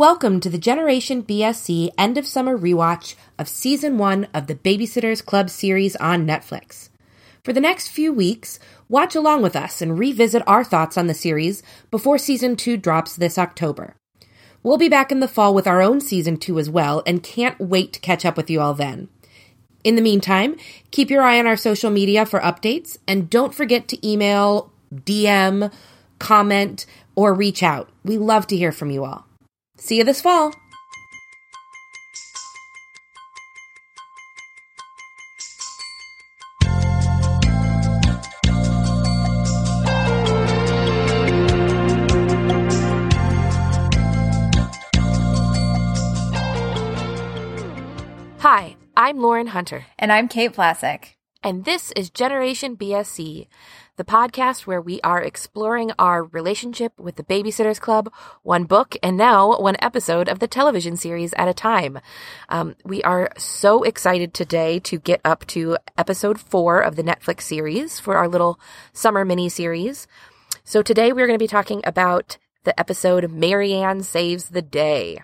Welcome to the Generation BSC end of summer rewatch of season one of the Babysitters Club series on Netflix. For the next few weeks, watch along with us and revisit our thoughts on the series before season two drops this October. We'll be back in the fall with our own season two as well and can't wait to catch up with you all then. In the meantime, keep your eye on our social media for updates and don't forget to email, DM, comment, or reach out. We love to hear from you all. See you this fall. Hi, I'm Lauren Hunter. And I'm Kate Vlasic. And this is Generation BSC, the podcast where we are exploring our relationship with the Babysitters Club, one book and now one episode of the television series at a time. Um, we are so excited today to get up to episode four of the Netflix series for our little summer mini series. So today we're going to be talking about the episode Mary Anne Saves the Day.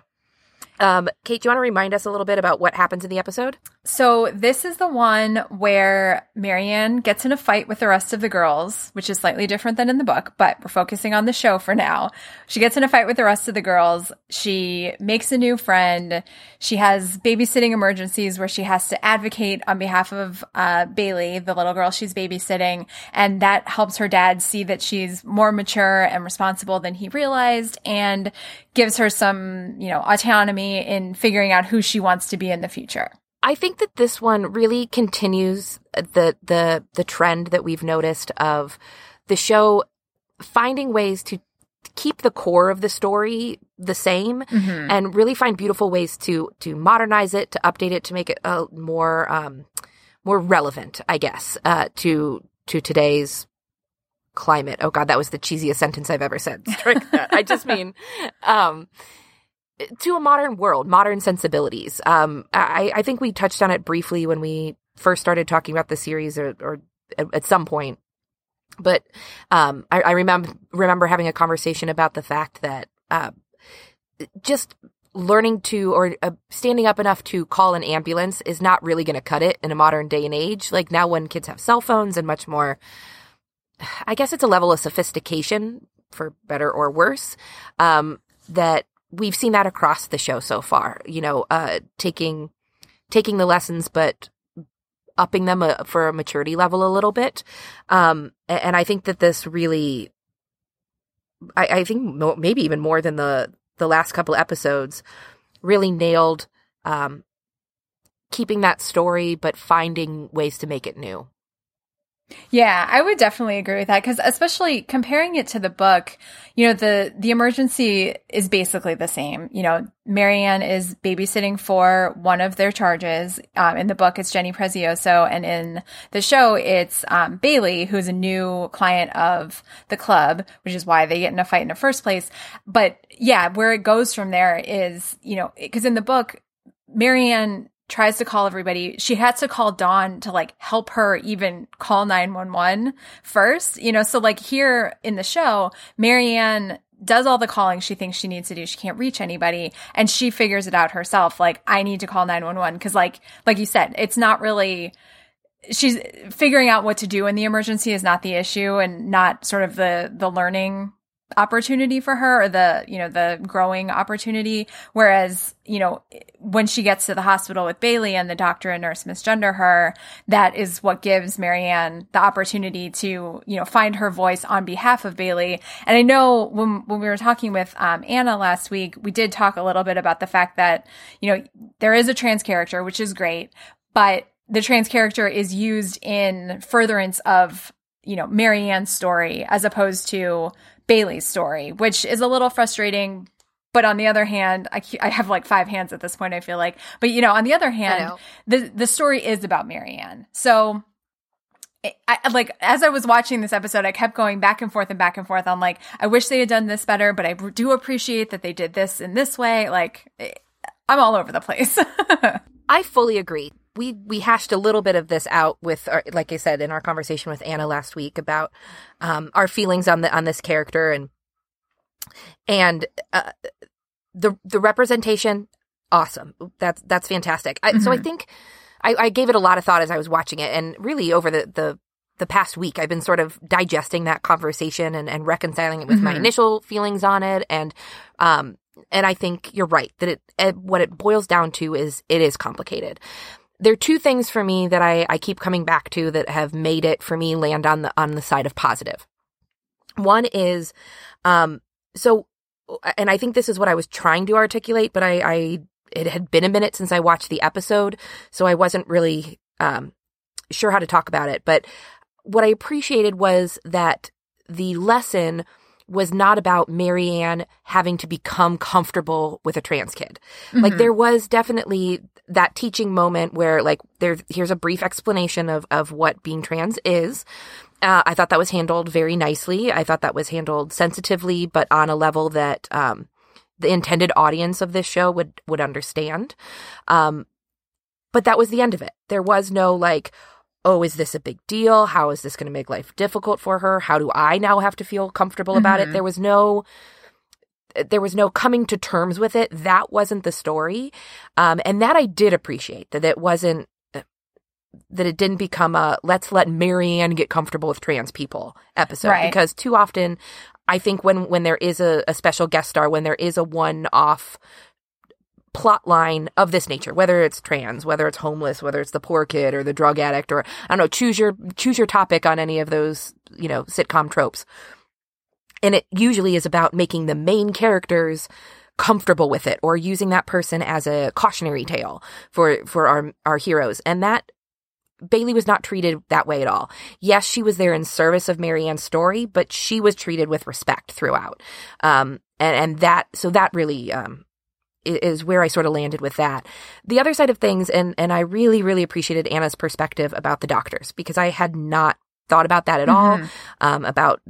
Um, Kate, do you want to remind us a little bit about what happens in the episode? So this is the one where Mary Anne gets in a fight with the rest of the girls, which is slightly different than in the book, but we're focusing on the show for now. She gets in a fight with the rest of the girls. She makes a new friend. She has babysitting emergencies where she has to advocate on behalf of uh, Bailey, the little girl she's babysitting, and that helps her dad see that she's more mature and responsible than he realized, and gives her some, you know, autonomy in figuring out who she wants to be in the future. I think that this one really continues the the the trend that we've noticed of the show finding ways to keep the core of the story the same mm-hmm. and really find beautiful ways to to modernize it, to update it, to make it uh, more um, more relevant, I guess, uh, to to today's climate. Oh God, that was the cheesiest sentence I've ever said. I just mean, um, to a modern world, modern sensibilities. Um, I, I think we touched on it briefly when we first started talking about the series, or, or at some point. But um, I, I, remember remember having a conversation about the fact that uh, just learning to or uh, standing up enough to call an ambulance is not really going to cut it in a modern day and age. Like now, when kids have cell phones and much more, I guess it's a level of sophistication, for better or worse, um, that we've seen that across the show so far. You know, uh, taking taking the lessons, but upping them uh, for a maturity level a little bit. Um, and I think that this really, I, I think maybe even more than the the last couple episodes, really nailed um, keeping that story, but finding ways to make it new. Yeah, I would definitely agree with that because especially comparing it to the book, you know, the the emergency is basically the same. You know, Mary Anne is babysitting for one of their charges. Um, in the book, it's Jenny Prezzioso, and in the show, it's um, Bailey, who's a new client of the club, which is why they get in a fight in the first place. But yeah, where it goes from there is, you know, because in the book, Mary Anne tries to call everybody. She had to call Dawn to like help her even call 911 first, you know, so like here in the show, Mary Anne does all the calling she thinks she needs to do. She can't reach anybody and she figures it out herself. Like, I need to call 911 because like, like you said, it's not really, she's figuring out what to do in the emergency is not the issue and not sort of the, the learning opportunity for her or the you know the growing opportunity. Whereas you know when she gets to the hospital with Bailey and the doctor and nurse misgender her that is what gives Mary Anne the opportunity to you know find her voice on behalf of Bailey. And I know when when we were talking with um, Anna last week we did talk a little bit about the fact that you know there is a trans character which is great but the trans character is used in furtherance of you know Mary Anne's story as opposed to Bailey's story, which is a little frustrating. But on the other hand, I, I have like five hands at this point, I feel like. But, you know, on the other hand, the, the story is about Mary Anne. So, I, like as I was watching this episode, I kept going back and forth and back and forth. I'm like, I wish they had done this better, but I do appreciate that they did this in this way. Like, eh, I'm all over the place. I fully agree we we hashed a little bit of this out with our, like I said in our conversation with Anna last week about um, our feelings on the on this character and and uh, the the representation, awesome. That's that's fantastic. I, mm-hmm. So I mm-hmm. think I, I gave it a lot of thought as I was watching it, and really over the the the past week, I've been sort of digesting that conversation and, and reconciling it with mm-hmm. my initial feelings on it. And, um, and I think you're right that it, it, what it boils down to is it is complicated. There are two things for me that I, I keep coming back to that have made it for me land on the, on the side of positive. One is, um, so, and I think this is what I was trying to articulate, but I, I, it had been a minute since I watched the episode, so I wasn't really, um, sure how to talk about it. But what I appreciated was that the lesson was not about Mary Anne having to become comfortable with a trans kid. Mm-hmm. Like there was definitely that teaching moment where like there here's a brief explanation of of what being trans is. Uh, I thought that was handled very nicely. I thought that was handled sensitively, but on a level that um, the intended audience of this show would would understand. Um, but that was the end of it. There was no like, oh, is this a big deal? How is this going to make life difficult for her? How do I now have to feel comfortable mm-hmm. about it? Mm-hmm. There was no there was no coming to terms with it. That wasn't the story. Um, and that I did appreciate that it wasn't that it didn't become a let's let Mary Anne get comfortable with trans people episode right. because too often I think when when there is a, a special guest star, when there is a one off plot line of this nature, whether it's trans, whether it's homeless, whether it's the poor kid or the drug addict, or I don't know, choose your choose your topic on any of those, you know, sitcom tropes. And it usually is about making the main characters comfortable with it or using that person as a cautionary tale for for our our heroes. And that Bailey was not treated that way at all. Yes, she was there in service of Mary Anne's story, but she was treated with respect throughout. Um, and, and that, so that really, um, is where I sort of landed with that. The other side of things, and and I really really appreciated Anna's perspective about the doctors because I had not thought about that at mm-hmm. all. Um, about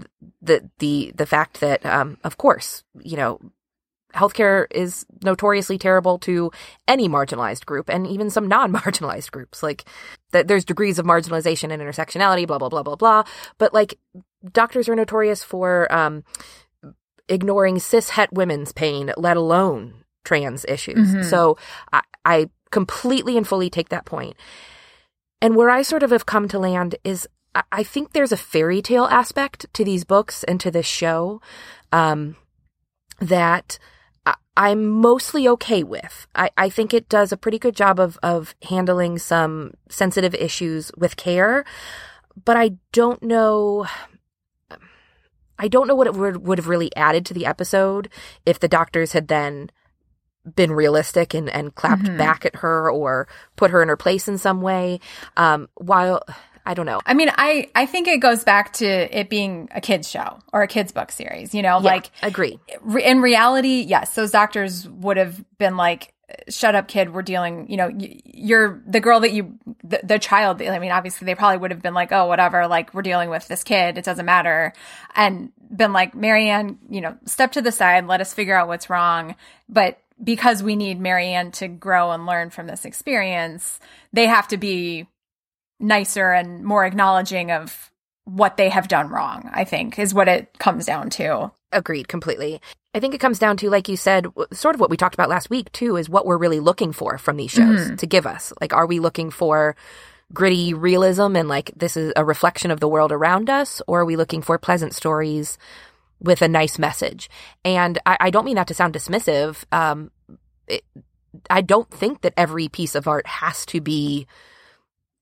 the the the fact that um, of course you know healthcare is notoriously terrible to any marginalized group and even some non-marginalized groups like that there's degrees of marginalization and intersectionality blah blah blah blah blah but like doctors are notorious for um, ignoring cis het women's pain let alone trans issues. Mm-hmm. So I, I completely and fully take that point. And where I sort of have come to land is I think there's a fairy tale aspect to these books and to this show um, that I'm mostly okay with. I, I think it does a pretty good job of, of handling some sensitive issues with care, but I don't know. I don't know what it would, would have really added to the episode if the doctors had then been realistic and, and clapped mm-hmm. back at her or put her in her place in some way. Um, while I don't know. I mean, I, I think it goes back to it being a kid's show or a kid's book series, you know, yeah, like agree. In reality, yes, those doctors would have been like, shut up kid we're dealing you know you're the girl that you the, the, child i mean obviously they probably would have been like oh whatever like we're dealing with this kid it doesn't matter and been like mary anne you know step to the side let us figure out what's wrong but because we need Mary Anne to grow and learn from this experience, they have to be nicer and more acknowledging of what they have done wrong, I think, is what it comes down to. Agreed completely. I think it comes down to, like you said, sort of what we talked about last week, too, is what we're really looking for from these shows mm-hmm. to give us. Like, are we looking for gritty realism and like this is a reflection of the world around us, or are we looking for pleasant stories with a nice message. And I, I don't mean that to sound dismissive. Um, it, I don't think that every piece of art has to be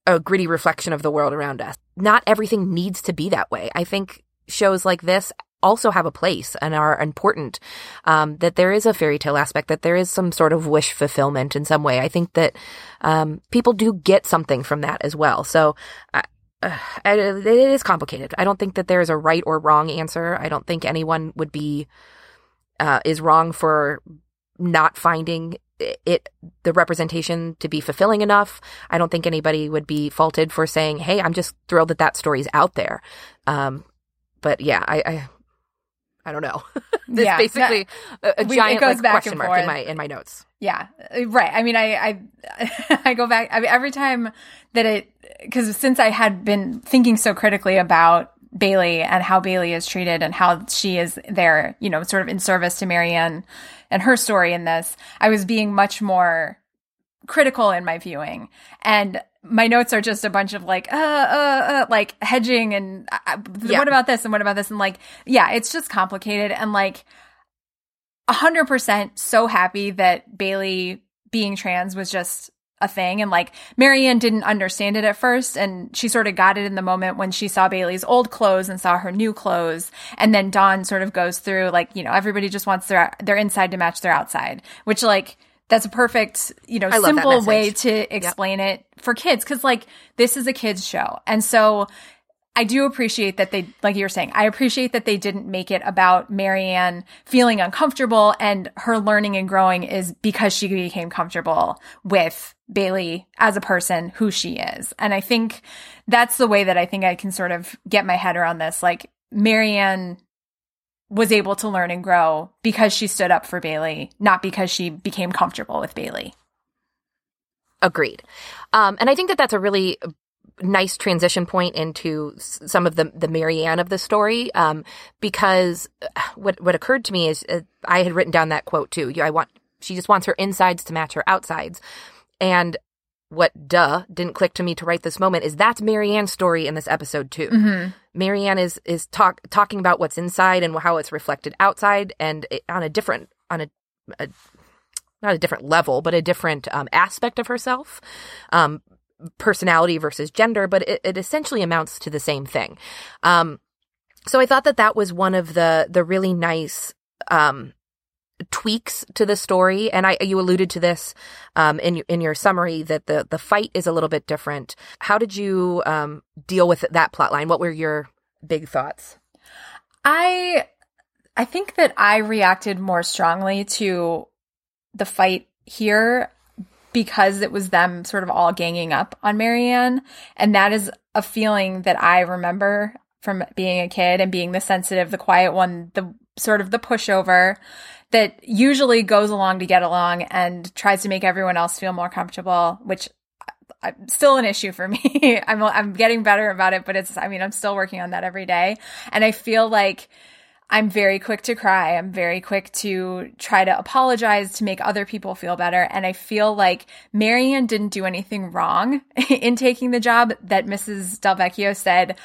a gritty reflection of the world around us. Not everything needs to be that way. I think shows like this also have a place and are important. Um, that there is a fairy tale aspect, that there is some sort of wish fulfillment in some way. I think that um, people do get something from that as well. So I, uh, it is complicated. I don't think that there is a right or wrong answer. I don't think anyone would be uh, is wrong for not finding it the representation to be fulfilling enough. I don't think anybody would be faulted for saying, "Hey, I'm just thrilled that that story's out there." Um, but yeah, I, I I don't know. this yeah, basically that, a, a giant like, question mark in my in my notes. Yeah, right. I mean, I I, I go back. I mean, every time that it because since I had been thinking so critically about Bailey and how Bailey is treated and how she is there, you know, sort of in service to Mary Anne and her story in this, I was being much more critical in my viewing. And my notes are just a bunch of like, uh, uh, uh like hedging and uh, yeah. what about this and what about this? And like, yeah, it's just complicated. And like, 100% so happy that Bailey being trans was just a thing. And like Mary Anne didn't understand it at first. And she sort of got it in the moment when she saw Bailey's old clothes and saw her new clothes. And then Dawn sort of goes through like, you know, everybody just wants their, their inside to match their outside, which like, that's a perfect, you know, simple way to explain yep. it for kids. Cause like this is a kids show. And so I do appreciate that they, like you were saying, I appreciate that they didn't make it about Mary Anne feeling uncomfortable and her learning and growing is because she became comfortable with Bailey as a person, who she is. And I think that's the way that I think I can sort of get my head around this. Like Mary Anne was able to learn and grow because she stood up for Bailey, not because she became comfortable with Bailey. Agreed. Um, and I think that that's a really nice transition point into some of the the Mary Anne of the story um, because what what occurred to me is uh, I had written down that quote too. I want she just wants her insides to match her outsides, and what duh didn't click to me to write this moment is that's Mary Anne's story in this episode too. Mm-hmm. Mary Anne is is talk talking about what's inside and how it's reflected outside, and it, on a different on a, a not a different level, but a different um, aspect of herself. Um, personality versus gender, but it, it essentially amounts to the same thing. Um, so I thought that that was one of the the really nice um, tweaks to the story, and I you alluded to this um, in in your summary that the the fight is a little bit different. How did you um, deal with that plot line? What were your big thoughts? I I think that I reacted more strongly to the fight here because it was them sort of all ganging up on Mary Anne. And that is a feeling that I remember from being a kid and being the sensitive, the quiet one, the sort of the pushover that usually goes along to get along and tries to make everyone else feel more comfortable, which I'm still an issue for me. I'm I'm getting better about it, but it's I mean, I'm still working on that every day. And I feel like I'm very quick to cry. I'm very quick to try to apologize to make other people feel better. And I feel like Mary Anne didn't do anything wrong in taking the job that Mrs. Delvecchio said,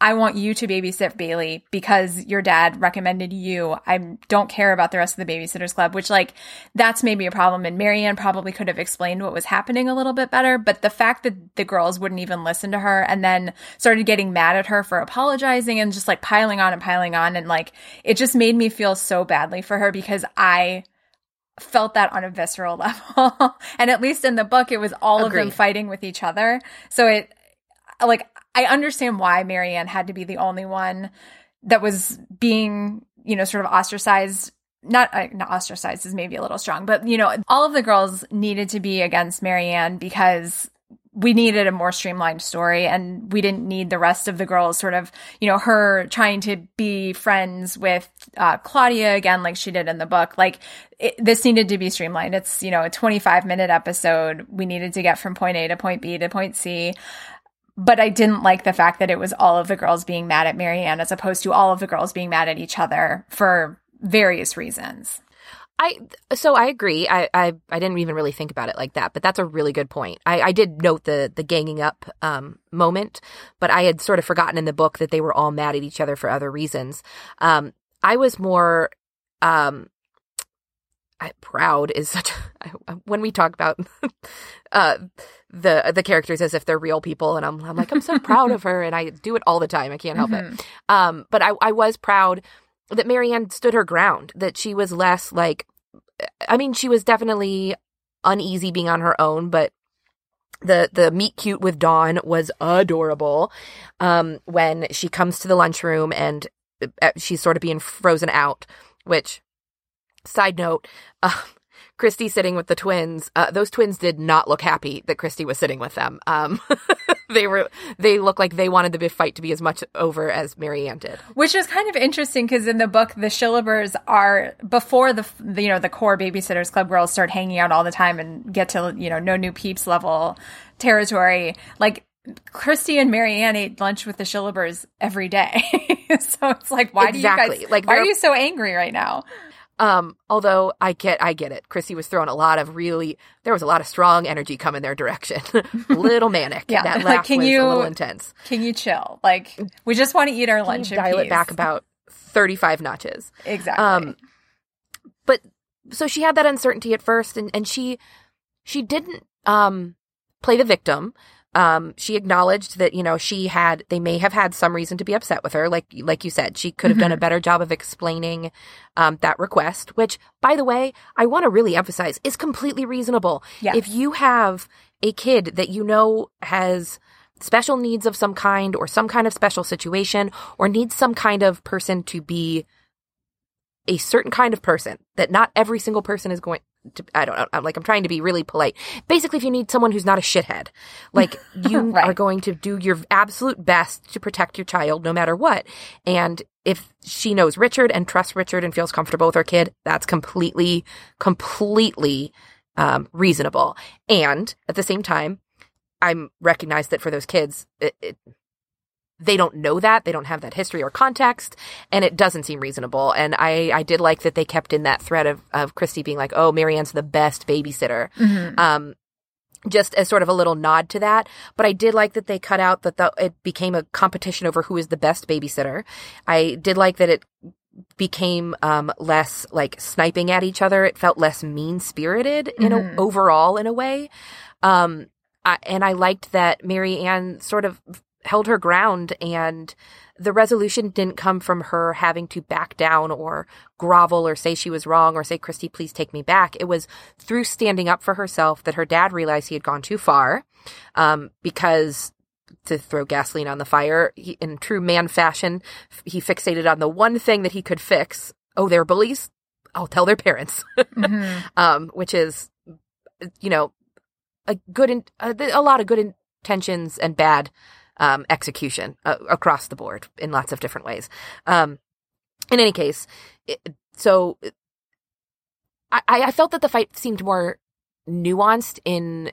I want you to babysit Bailey because your dad recommended you. I don't care about the rest of the babysitters club, which like that's maybe a problem. And Mary Anne probably could have explained what was happening a little bit better. But the fact that the girls wouldn't even listen to her and then started getting mad at her for apologizing and just like piling on and piling on. And like it just made me feel so badly for her because I felt that on a visceral level. and at least in the book, it was all Agreed. of them fighting with each other. So it, like I understand why Mary Anne had to be the only one that was being, you know, sort of ostracized. Not, uh, not ostracized is maybe a little strong, but you know, all of the girls needed to be against Mary Anne because we needed a more streamlined story and we didn't need the rest of the girls sort of, you know, her trying to be friends with uh, Claudia again, like she did in the book. Like it, this needed to be streamlined. It's, you know, a 25 minute episode. We needed to get from point A to point B to point C but I didn't like the fact that it was all of the girls being mad at Mary Anne as opposed to all of the girls being mad at each other for various reasons. I so I agree. I, I I didn't even really think about it like that, but that's a really good point. I, I did note the the ganging up um, moment, but I had sort of forgotten in the book that they were all mad at each other for other reasons. Um, I was more um, I, proud is such when we talk about uh, the the characters as if they're real people and I'm I'm like I'm so proud of her and I do it all the time I can't help mm-hmm. it um but I I was proud that Mary Anne stood her ground that she was less like I mean she was definitely uneasy being on her own but the the meet cute with Dawn was adorable um when she comes to the lunchroom and uh, she's sort of being frozen out which Side note, uh, Kristy sitting with the twins. Uh, those twins did not look happy that Kristy was sitting with them. Um, they were they looked like they wanted the fight to be as much over as Mary Anne did, which is kind of interesting because in the book the Shillabers are before the, the you know the core babysitters club girls start hanging out all the time and get to you know no new peeps level territory. Like Kristy and Mary Anne ate lunch with the Shillabers every day. so it's like, why exactly. do you guys, like, why are you so angry right now? Um, although I get, I get it. Chrissy was throwing a lot of really, there was a lot of strong energy coming their direction. little manic. Yeah, that like, can was you- a little intense. Can you chill? Like, we just want to eat our Can lunch dial it back about thirty-five notches. Exactly. Um, but so she had that uncertainty at first, and and she she didn't um play the victim. Um, she acknowledged that you know she had they may have had some reason to be upset with her, like like you said, she could have done a better job of explaining um, that request. Which, by the way, I want to really emphasize is completely reasonable. Yes. If you have a kid that you know has special needs of some kind or some kind of special situation or needs some kind of person to be a certain kind of person that not every single person is going to I don't know I'm like I'm trying to be really polite. Basically if you need someone who's not a shithead, like you Right. are going to do your absolute best to protect your child no matter what. And if she knows Richard and trusts Richard and feels comfortable with her kid, that's completely completely um, reasonable. And at the same time, I'm recognized that for those kids, it, it, they don't know that they don't have that history or context, and it doesn't seem reasonable. And I, I did like that they kept in that thread of of Kristy being like, "Oh, Mary Anne's the best babysitter," Mhm. um, just as sort of a little nod to that. But I did like that they cut out that the, it became a competition over who is the best babysitter. I did like that it became um, less like sniping at each other. It felt less mean spirited in Mhm. a, overall in a way. Um, I, and I liked that Mary Anne sort of held her ground and the resolution didn't come from her having to back down or grovel or say she was wrong or say, Kristy, please take me back. It was through standing up for herself that her dad realized he had gone too far. Um, because to throw gasoline on the fire, he, in true man fashion, he fixated on the one thing that he could fix. Oh, they're bullies? I'll tell their parents. Mhm. um, which is, you know, a good, in, a, a lot of good intentions and bad um, execution uh, across the board in lots of different ways. Um, in any case, it, so I, I felt that the fight seemed more nuanced in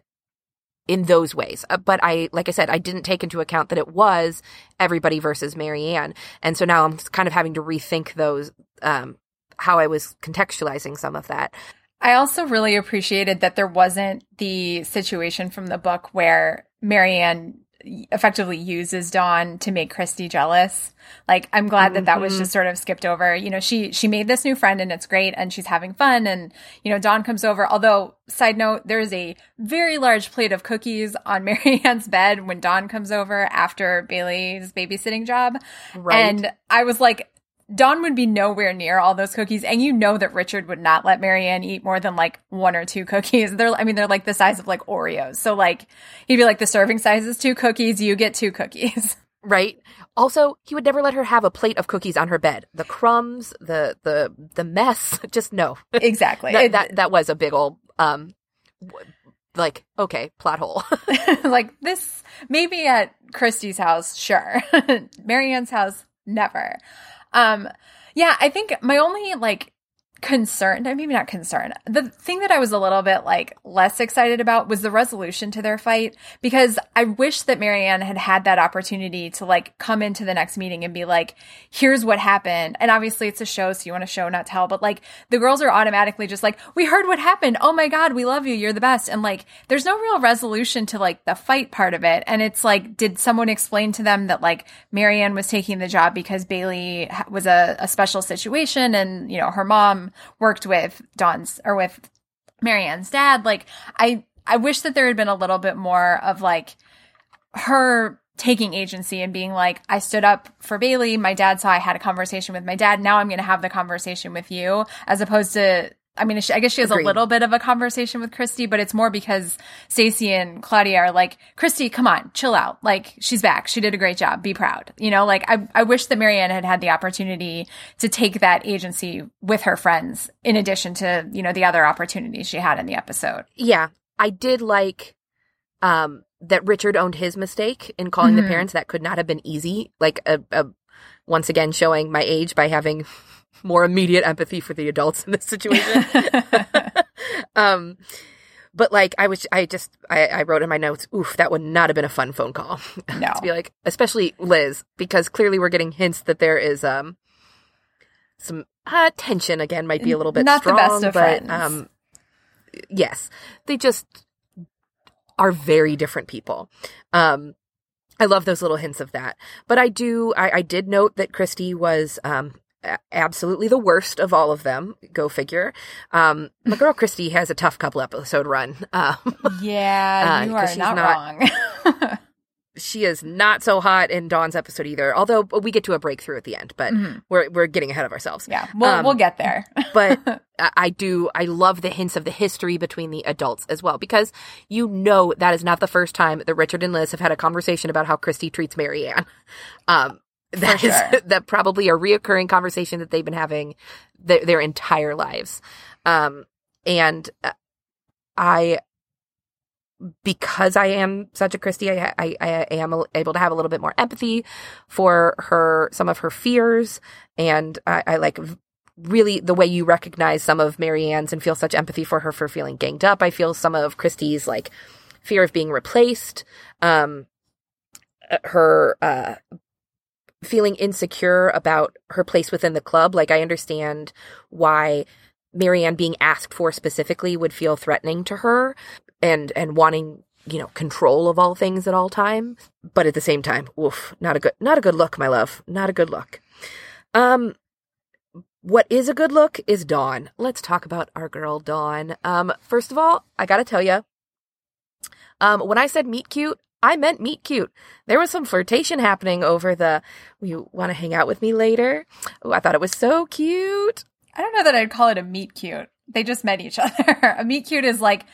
in those ways. Uh, but I, like I said, I didn't take into account that it was everybody versus Mary Anne, and so now I'm kind of having to rethink those. Um, how I was contextualizing some of that. I also really appreciated that there wasn't the situation from the book where Mary Anne effectively uses Dawn to make Kristy jealous. Like I'm glad that that was Mhm. just sort of skipped over. You know, she she made this new friend and it's great and she's having fun and you know Dawn comes over. Although side note, there's a very large plate of cookies on Mary Anne's bed when Dawn comes over after Bailey's babysitting job. Right. And I was like, Dawn would be nowhere near all those cookies, and you know that Richard would not let Mary Anne eat more than like one or two cookies. They're, I mean, they're like the size of like Oreos. So like, he'd be like, the serving size is two cookies. You get two cookies. right. Also, he would never let her have a plate of cookies on her bed. The crumbs, the the the mess. Just no. exactly. that, that that was a big old um, like okay plot hole. like this, maybe at Kristy's house, sure. Mary Anne's house, never. Um, yeah, I think my only like concern, maybe not concerned. the thing that I was a little bit like less excited about was the resolution to their fight because I wish that Mary Anne had had that opportunity to like come into the next meeting and be like, here's what happened. And obviously it's a show, so you want to show, not tell, but like the girls are automatically just like, we heard what happened. Oh my God, we love you. You're the best. And like, there's no real resolution to like the fight part of it. And it's like, did someone explain to them that like Mary Anne was taking the job because Bailey was a, a special situation and, you know, her mom worked with Dawn's or with Mary Anne's dad? Like, I, I wish that there had been a little bit more of like her taking agency and being like, I stood up for Bailey. My dad saw I had a conversation with my dad. Now I'm going to have the conversation with you, as opposed to. I mean, I guess she has Agreed. a little bit of a conversation with Kristy, but it's more because Stacey and Claudia are like, Kristy, come on, chill out. Like, she's back. She did a great job. Be proud. You know, like, I, I wish that Mary Anne had had the opportunity to take that agency with her friends, in addition to, you know, the other opportunities she had in the episode. yeah, I did like um, that Richard owned his mistake in calling Mhm. the parents. That could not have been easy. Like a, a once again showing my age by having more immediate empathy for the adults in this situation. um, but like I was, I just I, I wrote in my notes, oof, that would not have been a fun phone call. No. to be like, especially Liz, because clearly we're getting hints that there is um some uh, tension again might be a little bit Not strong, the best of but friends. um, yes, they just are very different people. Um, I love those little hints of that, but I do. I, I did note that Kristy was um, absolutely the worst of all of them. Go figure. Um, my girl Kristy has a tough couple episode run. Um, Yeah, Uh, are she's not, not- wrong. she is not so hot in Dawn's episode either. Although we get to a breakthrough at the end, but Mhm. we're we're getting ahead of ourselves. Yeah, we'll Um, we'll get there. but I I do I love the hints of the history between the adults as well because you know that is not the first time that Richard and Liz have had a conversation about how Kristy treats Mary Anne. Um, that is sure. that probably a reoccurring conversation that they've been having their, their entire lives. Um, and uh, I because I am such a Kristy, I, I, I am able to have a little bit more empathy for her, some of her fears, and I, I like really the way you recognize some of Mary Anne's and feel such empathy for her for feeling ganged up. I feel some of Kristy's like fear of being replaced, um, uh, her uh, feeling insecure about her place within the club. Like I understand why Mary Anne being asked for specifically would feel threatening to her and and wanting you know control of all things at all times but at the same time oof not a good not a good look my love. Not a good look. Um what is a good look is dawn. Let's talk about our girl dawn. Um first of all i gotta tell you um when i said meet cute I meant meet cute. There was some flirtation happening over the, you want to hang out with me later? Oh, I thought it was so cute. I don't know that I'd call it a meet cute. They just met each other. a meet cute is like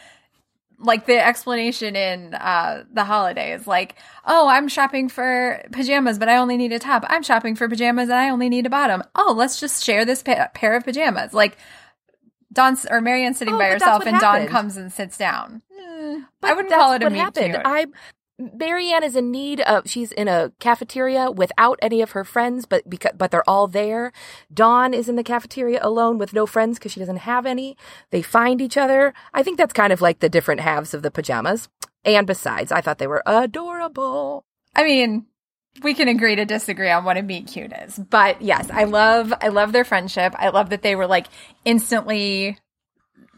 like the explanation in uh the holidays like oh i'm shopping for pajamas but i only need a top i'm shopping for pajamas and i only need a bottom oh let's just share this pa- pair of pajamas like Dawn's or Mary Anne's sitting Oh, by herself and Dawn happened. comes and sits down. But I wouldn't call it a meet happened. cute. I Mary Anne is in need of she's in a cafeteria without any of her friends, but because but they're all there. Dawn is in the cafeteria alone with no friends because she doesn't have any. They find each other. I think that's kind of like the different halves of the pajamas. And besides, I thought they were adorable. I mean, we can agree to disagree on what a meet cute is. But yes, I love I love their friendship. I love that they were like instantly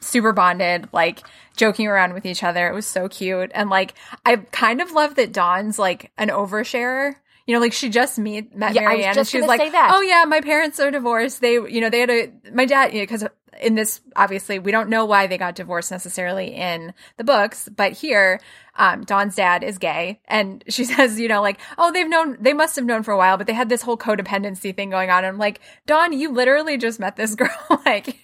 super bonded, like joking around with each other. It was so cute. And like I kind of love that Dawn's like an oversharer. You know, like she just meet met Yeah, Mary Anne and she was like. "Oh yeah, my parents are divorced. They, you know, they had a my dad, you know, because in this obviously we don't know why they got divorced necessarily in the books, but here, um, Dawn's dad is gay, and she says, you know, like, oh, they've known, they must have known for a while, but they had this whole codependency thing going on. And I'm like, Dawn, you literally just met this girl, like.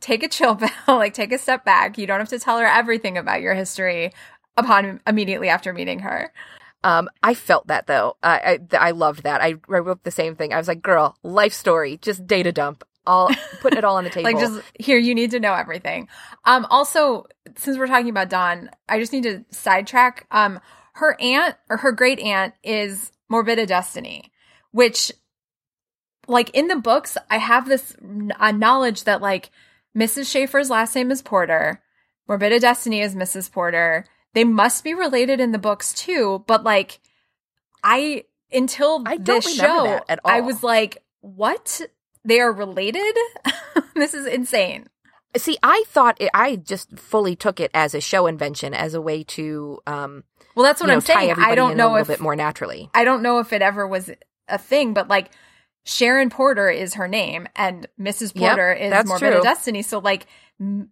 Take a chill pill, like take a step back. You don't have to tell her everything about your history upon immediately after meeting her. Um, I felt that though. I, I I loved that. I wrote the same thing. I was like, "Girl, life story, just data dump, all put it all on the table." like just here you need to know everything um also since we're talking about dawn i just need to sidetrack um her aunt or her great aunt is morbidda destiny which like in the books i have this uh, knowledge that like mrs schafer's last name is porter. Morbidda destiny is mrs porter. They must be related in the books too but like i until I don't this show that at all. i was like what? They are related? This is insane. See, I thought it, I just fully took it as a show invention, as a way to, um, well that's what you know, i'm saying. I don't a know little if bit more naturally. i don't know if it ever was a thing but like sharon porter is her name and mrs Yep, porter is that's morbid true. destiny so like m-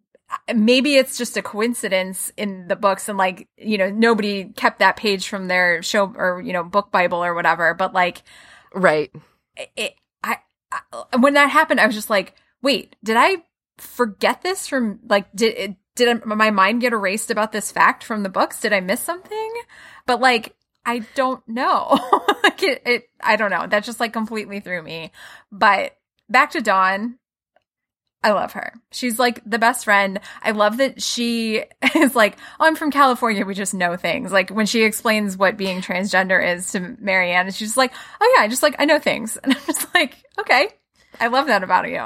maybe it's just a coincidence in the books and like you know nobody kept that page from their show or you know book bible or whatever but like Right. it, I, I when that happened, I was just like, wait, did I forget this from like did it, did my mind get erased about this fact from the books? Did I miss something? But like I don't know. like it, it I don't know. That just like completely threw me. But back to Dawn. I love her. She's like the best friend. I love that she is like, oh, I'm from California. We just know things. Like when she explains what being transgender is to Mary Anne, and she's just like, oh yeah, I just like, I know things. And I'm just like, okay. I love that about you.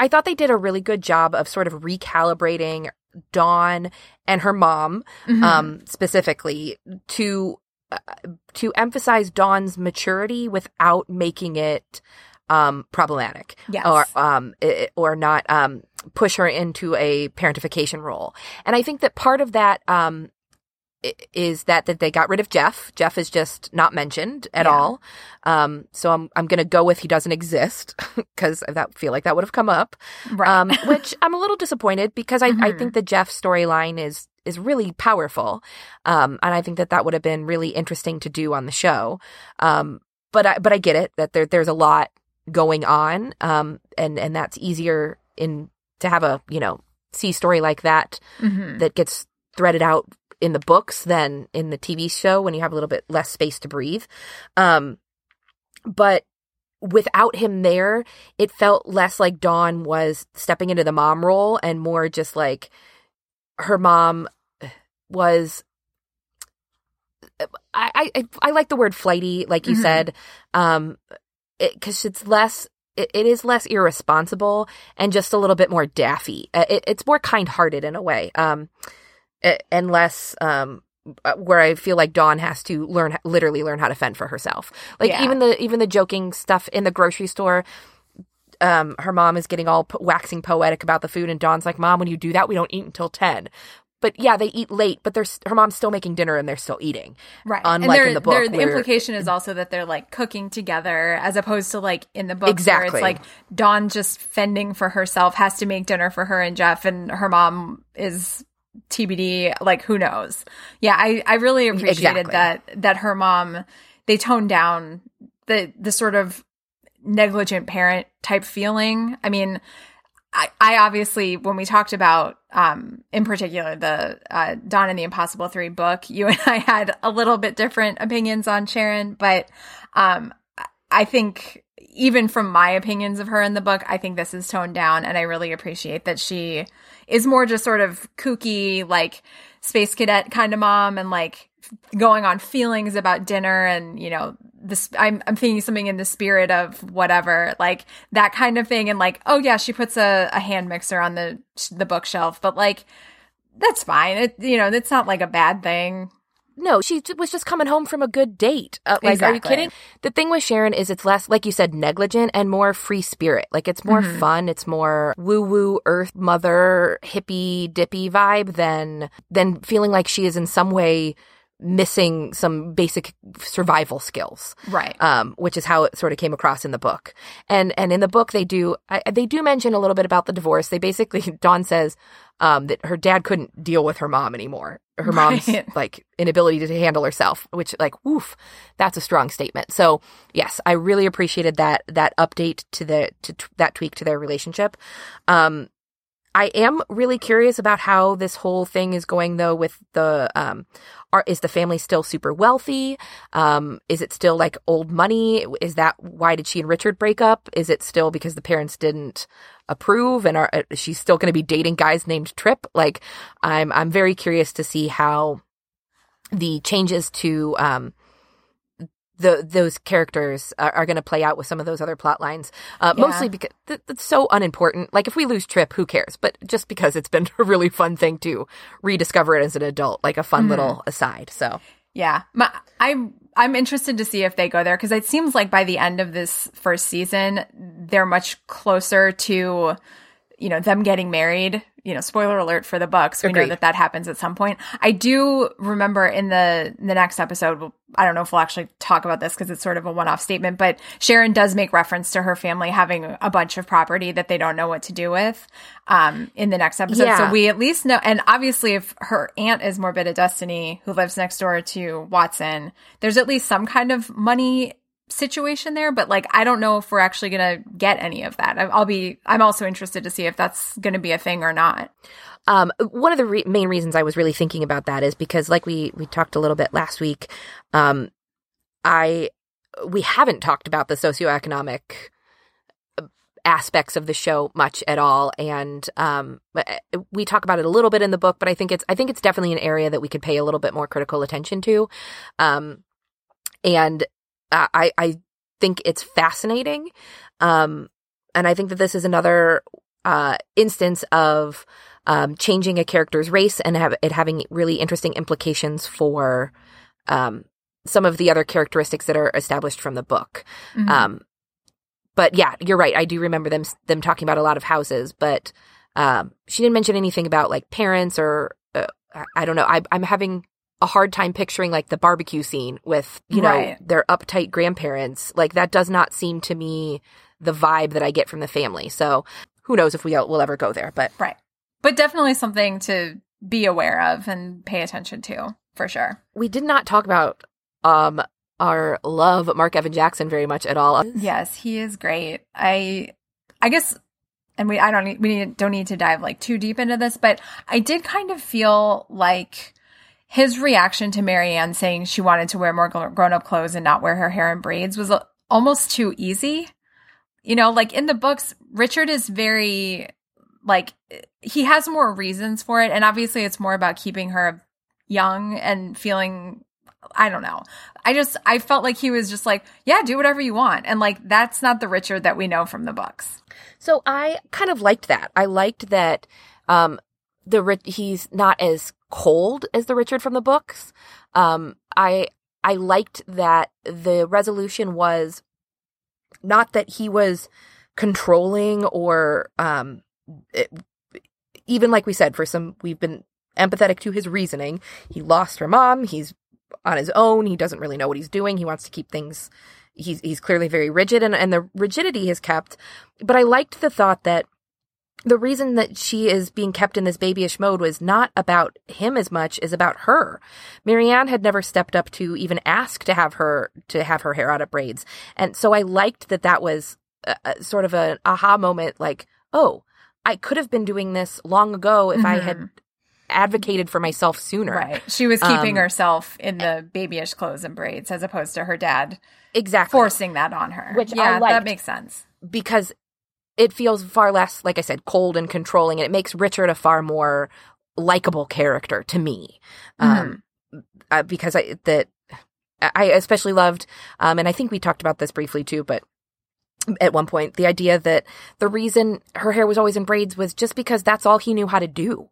I thought they did a really good job of sort of recalibrating Dawn and her mom, Mhm. um, specifically to to emphasize Dawn's maturity without making it um, problematic Yes. or um, or not um, push her into a parentification role. And I think that part of that um, is that that they got rid of Jeff. Jeff is just not mentioned at Yeah. all. Um, so I'm I'm going to go with he doesn't exist because I that feel like that would have come up. Right. Um, which I'm a little disappointed because I, I Mhm. think the Jeff storyline is is really powerful, um, and I think that that would have been really interesting to do on the show. Um, but I but I get it that there there's a lot going on, um, and and that's easier in to have a you know C story like that Mhm. that gets threaded out in the books than in the TV show when you have a little bit less space to breathe. Um, but without him there, it felt less like Dawn was stepping into the mom role and more just like her mom was. I I I like the word flighty, like you Mhm. said, um, because it's less. It, it is less irresponsible and just a little bit more daffy. Uh, It, it's more kind-hearted in a way, um, a- and less um, uh, where I feel like Dawn has to learn, literally learn how to fend for herself. Like Yeah. even the even the joking stuff in the grocery store. Um, her mom is getting all po- waxing poetic about the food, and Dawn's like, "Mom, when you do that, we don't eat until 10. But yeah, they eat late, but there's her mom's still making dinner and they're still eating. Right. Unlike in the book, there- the implication is also that they're like cooking together as opposed to like in the book where Exactly. it's like Dawn just fending for herself, has to make dinner for her and Jeff, and her mom is TBD. Like who knows? Yeah, I I really appreciated Exactly. that that her mom they toned down the the sort of negligent parent type feeling. I mean. I, I obviously, when we talked about, um, in particular, the uh, Dawn and the Impossible Three book, you and I had a little bit different opinions on Sharon, but um, I think even from my opinions of her in the book, I think this is toned down, and I really appreciate that she is more just sort of kooky, like space cadet kind of mom, and like going on feelings about dinner, and you know, this I'm I'm thinking something in the spirit of whatever, like that kind of thing, and like oh yeah, she puts a, a hand mixer on the the bookshelf, but like that's fine. It you know, it's not like a bad thing. No, she was just coming home from a good date. Uh, like, are you kidding? The thing with Sharon is it's less, like you said, negligent and more free spirit. Like it's more Mhm. fun. It's more woo woo earth mother hippie dippy vibe than than feeling like she is in some way missing some basic survival skills Right. um, which is how it sort of came across in the book. And and in the book, they do I, they do mention a little bit about the divorce. They basically Dawn says um, that her dad couldn't deal with her mom anymore. Her mom's Right. like inability to handle herself, which like woof, that's a strong statement. So yes, I really appreciated that that update to the to t- that tweak to their relationship. Um, I am really curious about how this whole thing is going though with the um are is the family still super wealthy? Um is it still like old money? Is that why did she and Richard break up? Is it still because the parents didn't approve and are uh, is still going to be dating guys named Trip? Like I'm I'm very curious to see how the changes to um the those characters are, are going to play out with some of those other plot lines. Uh, Yeah. Mostly because th- it's so unimportant. Like if we lose Trip, who cares? But just because it's been a really fun thing to rediscover it as an adult, like a fun Mhm. little aside. So Yeah, My, I'm I'm interested to see if they go there because it seems like by the end of this first season, they're much closer to, you know, them getting married. You know, spoiler alert for the Bucks. We know that that happens at some point. I do remember in the the next episode. I don't know if we'll actually talk about this because it's sort of a one off statement, but Sharon does make reference to her family having a bunch of property that they don't know what to do with. Um, in the next episode, Yeah. so we at least know. And obviously, if her aunt is Morbidda Destiny, who lives next door to Watson, there's at least some kind of money situation there. But like, I don't know if we're actually going to get any of that. I'll be. I'm also interested to see if that's going to be a thing or not. Um, one of the re- main reasons I was really thinking about that is because, like we we talked a little bit last week, um, I we haven't talked about the socioeconomic uh, aspects of the show much at all, and um, we talk about it a little bit in the book, but I think it's I think it's definitely an area that we could pay a little bit more critical attention to, um, and uh, I I think it's fascinating, um, and I think that this is another uh, instance of um, changing a character's race and have it having really interesting implications for um, some of the other characteristics that are established from the book. Mhm. Um, but yeah, you're right. I do remember them them talking about a lot of houses, but um, she didn't mention anything about like parents or uh, I don't know. I, I'm having a hard time picturing like the barbecue scene with you know Right. their uptight grandparents. Like that does not seem to me the vibe that I get from the family. So who knows if we will ever go there? But Right. But definitely something to be aware of and pay attention to for sure. we did not talk about um our love Mark Evan Jackson very much at all. Yes, he is great. I I guess and we I don't need, we need, don't need to dive like too deep into this, but I did kind of feel like his reaction to Mary Anne saying she wanted to wear more grown up clothes and not wear her hair in braids was almost too easy. You know, like in the books, Richard is very like he has more reasons for it, and obviously it's more about keeping her young and feeling. I don't know. I just I felt like he was just like, yeah, do whatever you want, and like that's not the Richard that we know from the books. So I kind of liked that. I liked that um the he's not as cold as the Richard from the books. Um I I liked that the resolution was not that he was controlling or um it- even like we said for some we've been empathetic to his reasoning. He lost her mom, he's on his own, he doesn't really know what he's doing. He wants to keep things he's he's clearly very rigid and and the rigidity is kept but I liked the thought that the reason that she is being kept in this babyish mode was not about him as much as about her. Mary Anne had never stepped up to even ask to have her to have her hair out of braids, and so I liked that that was a, a sort of an aha moment. Like, oh, I could have been doing this long ago if I had advocated for myself sooner. Right. She was keeping Um, herself in the babyish clothes and braids as opposed to her dad Exactly. forcing that on her. Which I yeah, that makes sense. because it feels far less, like I said, cold and controlling, and it makes Richard a far more likable character to me. Um, uh, because I that I especially loved, um, and I think we talked about this briefly too, but at one point the idea that the reason her hair was always in braids was just because that's all he knew how to do,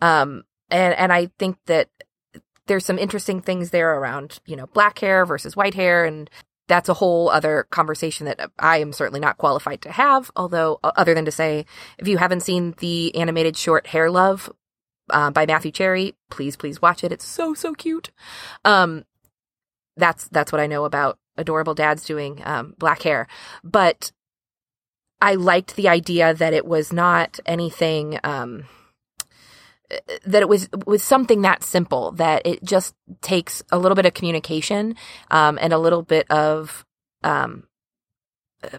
um, and and I think that there's some interesting things there around you know black hair versus white hair and that's a whole other conversation that I am certainly not qualified to have. Although, uh, other than to say, if you haven't seen the animated short Hair Love uh, by Matthew Cherry, please, please watch it. It's so so cute. Um, that's that's what I know about adorable dads doing um, black hair, but I liked the idea that it was not anything. Um, that it was was something that simple that it just takes a little bit of communication um, and a little bit of um, uh,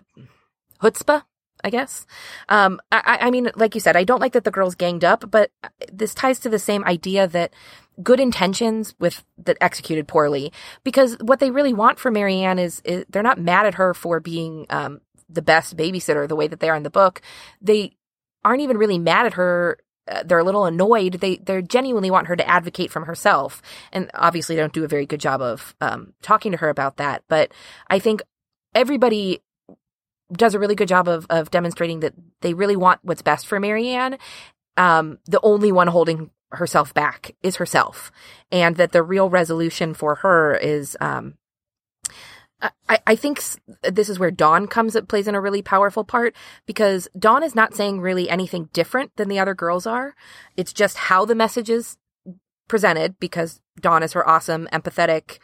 chutzpah, I guess. Um, I, I mean, like you said, I don't like that the girls ganged up, but this ties to the same idea that good intentions with that executed poorly because what they really want for Mary Anne is, is they're not mad at her for being um, the best babysitter the way that they are in the book. They aren't even really mad at her they're a little annoyed. They they genuinely want her to advocate from herself, and obviously don't do a very good job of um, talking to her about that. But I think everybody does a really good job of of demonstrating that they really want what's best for Mary Anne. Um, the only one holding herself back is herself, and that the real resolution for her is um, I, I think this is where Dawn comes up, plays in a really powerful part because Dawn is not saying really anything different than the other girls are. It's just how the message is presented because Dawn is her awesome, empathetic,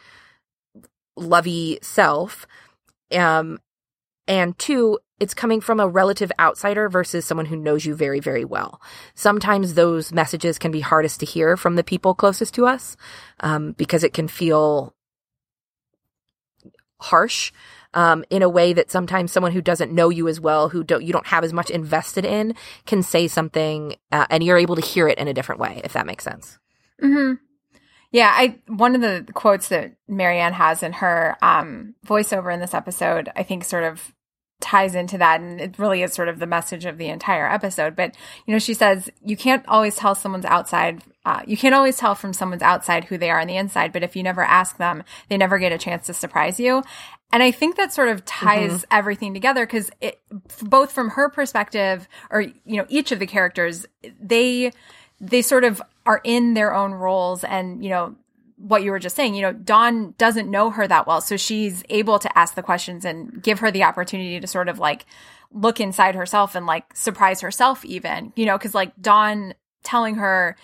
lovey self. Um, and two, it's coming from a relative outsider versus someone who knows you very, very well. Sometimes those messages can be hardest to hear from the people closest to us um, because it can feel harsh um, in a way that sometimes someone who doesn't know you as well, who don't you don't have as much invested in, can say something, uh, and you're able to hear it in a different way, if that makes sense. hmm Yeah, I one of the quotes that Mary Anne has in her um, voiceover in this episode, I think, sort of ties into that, and it really is sort of the message of the entire episode. But you know, she says you can't always tell someone's outside. Uh, you can't always tell from someone's outside who they are on the inside. But if you never ask them, they never get a chance to surprise you. And I think that sort of ties everything together because it, both from her perspective, or you know, each of the characters, they they sort of are in their own roles and you know what you were just saying, you know, Dawn doesn't know her that well. So she's able to ask the questions and give her the opportunity to sort of like look inside herself and like surprise herself, even, you know, cause like Dawn telling her,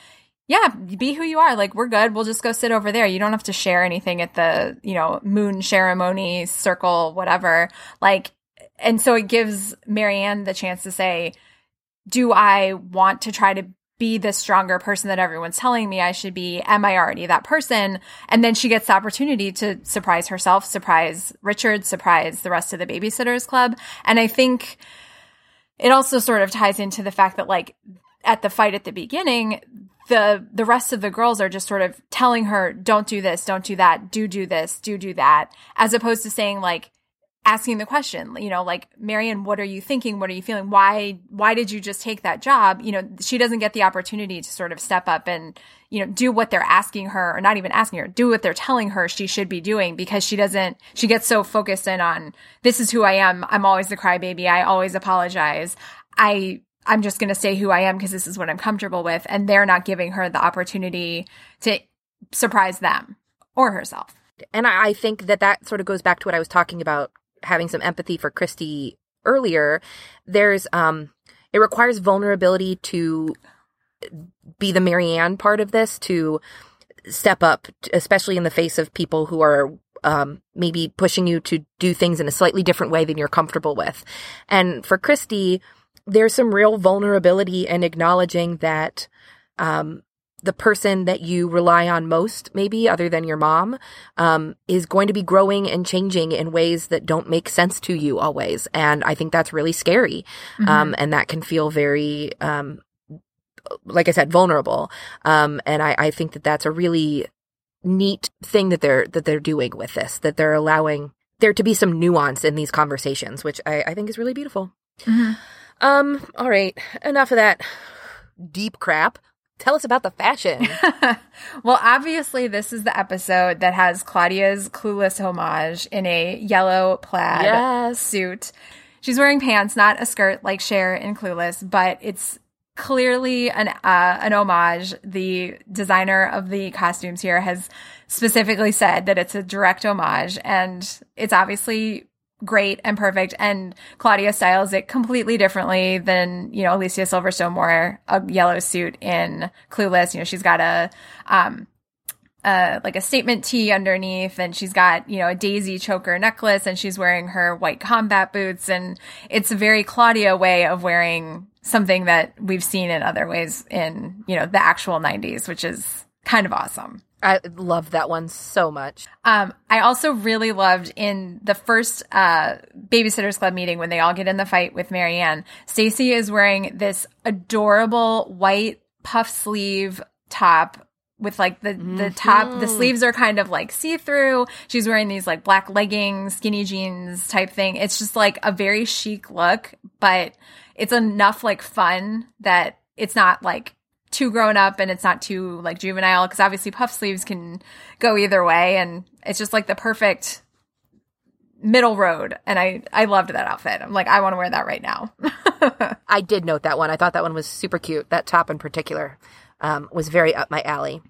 yeah, be who you are. Like, we're good. We'll just go sit over there. You don't have to share anything at the, you know, moon ceremony, circle, whatever. Like, and so it gives Mary Anne the chance to say, do I want to try to be the stronger person that everyone's telling me I should be? Am I already that person? And then she gets the opportunity to surprise herself, surprise Richard, surprise the rest of the babysitters club. And I think it also sort of ties into the fact that like at the fight at the beginning, the the rest of the girls are just sort of telling her, "Don't do this, don't do that, do do this, do do that," as opposed to saying like asking the question, you know, like mary anne what are you thinking? What are you feeling? Why why did you just take that job? You know, she doesn't get the opportunity to sort of step up and you know do what they're asking her, or not even asking her, do what they're telling her she should be doing because she doesn't. She gets so focused in on this is who I am. I'm always the crybaby. I always apologize. I I'm just going to say who I am because this is what I'm comfortable with. And they're not giving her the opportunity to surprise them or herself. And I think that that sort of goes back to what I was talking about having some empathy for Kristy earlier. There's, um, it requires vulnerability to be the Mary Anne part of this, to step up, especially in the face of people who are um, maybe pushing you to do things in a slightly different way than you're comfortable with. And for Kristy, there's some real vulnerability in acknowledging that um, the person that you rely on most, maybe other than your mom, um, is going to be growing and changing in ways that don't make sense to you always. And I think that's really scary. Mm-hmm. Um, and that can feel very, um, like I said, vulnerable. Um, and I, I think that that's a really neat thing that they're, that they're doing with this, that they're allowing there to be some nuance in these conversations, which I, I think is really beautiful. Mm-hmm. Um, all right, enough of that deep crap. Tell us about the fashion. well, obviously, this is the episode that has Claudia's clueless homage in a yellow plaid yes. suit. She's wearing pants, not a skirt like Cher in Clueless, but it's clearly an uh, an homage. The designer of the costumes here has specifically said that it's a direct homage, and it's obviously great and perfect. And Claudia styles it completely differently than, you know, Alicia Silverstone wore a yellow suit in Clueless. You know, she's got a, um, uh, like a statement tee underneath and she's got, you know, a daisy choker necklace and she's wearing her white combat boots. And it's a very Claudia way of wearing something that we've seen in other ways in, you know, the actual 90s, which is kind of awesome. I love that one so much. Um, I also really loved in the first uh, Babysitters Club meeting when they all get in the fight with Marianne. Stacey is wearing this adorable white puff sleeve top with like the mm-hmm. the top the sleeves are kind of like see through. She's wearing these like black leggings, skinny jeans type thing. It's just like a very chic look, but it's enough like fun that it's not like too grown up and it's not too like juvenile because obviously puff sleeves can go either way and it's just like the perfect middle road and i i loved that outfit i'm like i want to wear that right now i did note that one i thought that one was super cute that top in particular um, was very up my alley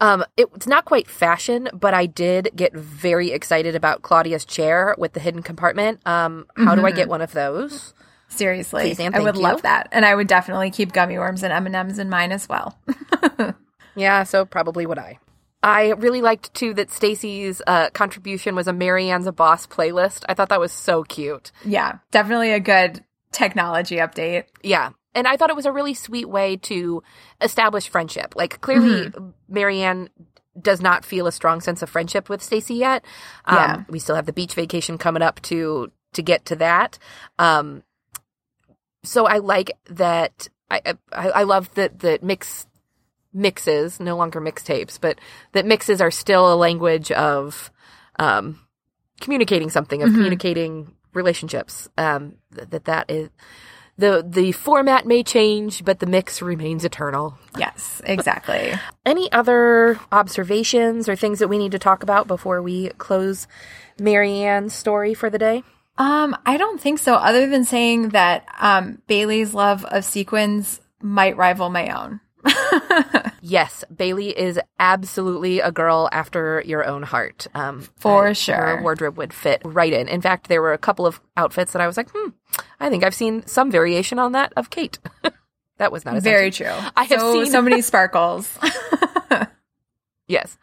um, it, it's not quite fashion, but I did get very excited about Claudia's chair with the hidden compartment. Um, how mm-hmm. do I mm-hmm. get one of those? Seriously, Please, I would you. love that, and I would definitely keep gummy worms and M and M's in mine as well. yeah, so probably would I. I really liked too that Stacey's uh, contribution was a Mary Anne's a Boss playlist. I thought that was so cute. Yeah, definitely a good technology update. Yeah. And I thought it was a really sweet way to establish friendship. Like clearly mm-hmm. Mary Anne does not feel a strong sense of friendship with Stacey yet. Um, yeah. we still have the beach vacation coming up to to get to that. Um, so I like that. I I, I love that that mix mixes no longer mixtapes, but that mixes are still a language of um, communicating something, of mm-hmm. communicating relationships. Um, that that is the the format may change, but the mix remains eternal. Yes, exactly. Any other observations or things that we need to talk about before we close Mary Anne's story for the day? Um, I don't think so, other than saying that um, Bailey's love of sequins might rival my own. yes, Bailey is absolutely a girl after your own heart. Um, For sure. Her wardrobe would fit right in. In fact, there were a couple of outfits that I was like, hmm, I think I've seen some variation on that of Kate. that was not a Very true. I have so, seen- so many sparkles. Yes.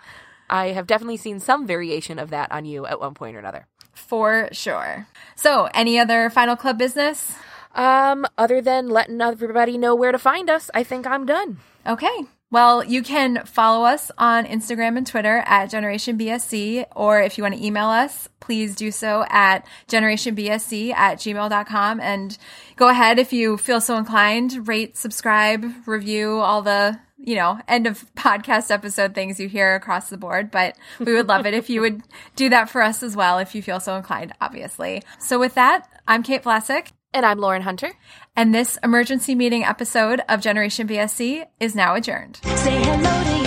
I have definitely seen some variation of that on you at one point or another. For sure. So, any other final club business? Um, other than letting everybody know where to find us, I think I'm done. Okay. Well, you can follow us on Instagram and Twitter at Generation BSC, or if you want to email us, please do so at generationbsc at gmail.com. And go ahead if you feel so inclined, rate, subscribe, review all the, you know, end of podcast episode things you hear across the board. But we would love it if you would do that for us as well, if you feel so inclined, obviously. So with that, I'm Kate Vlasic. And I'm Lauren Hunter. And this emergency meeting episode of Generation BSC is now adjourned. Say hello to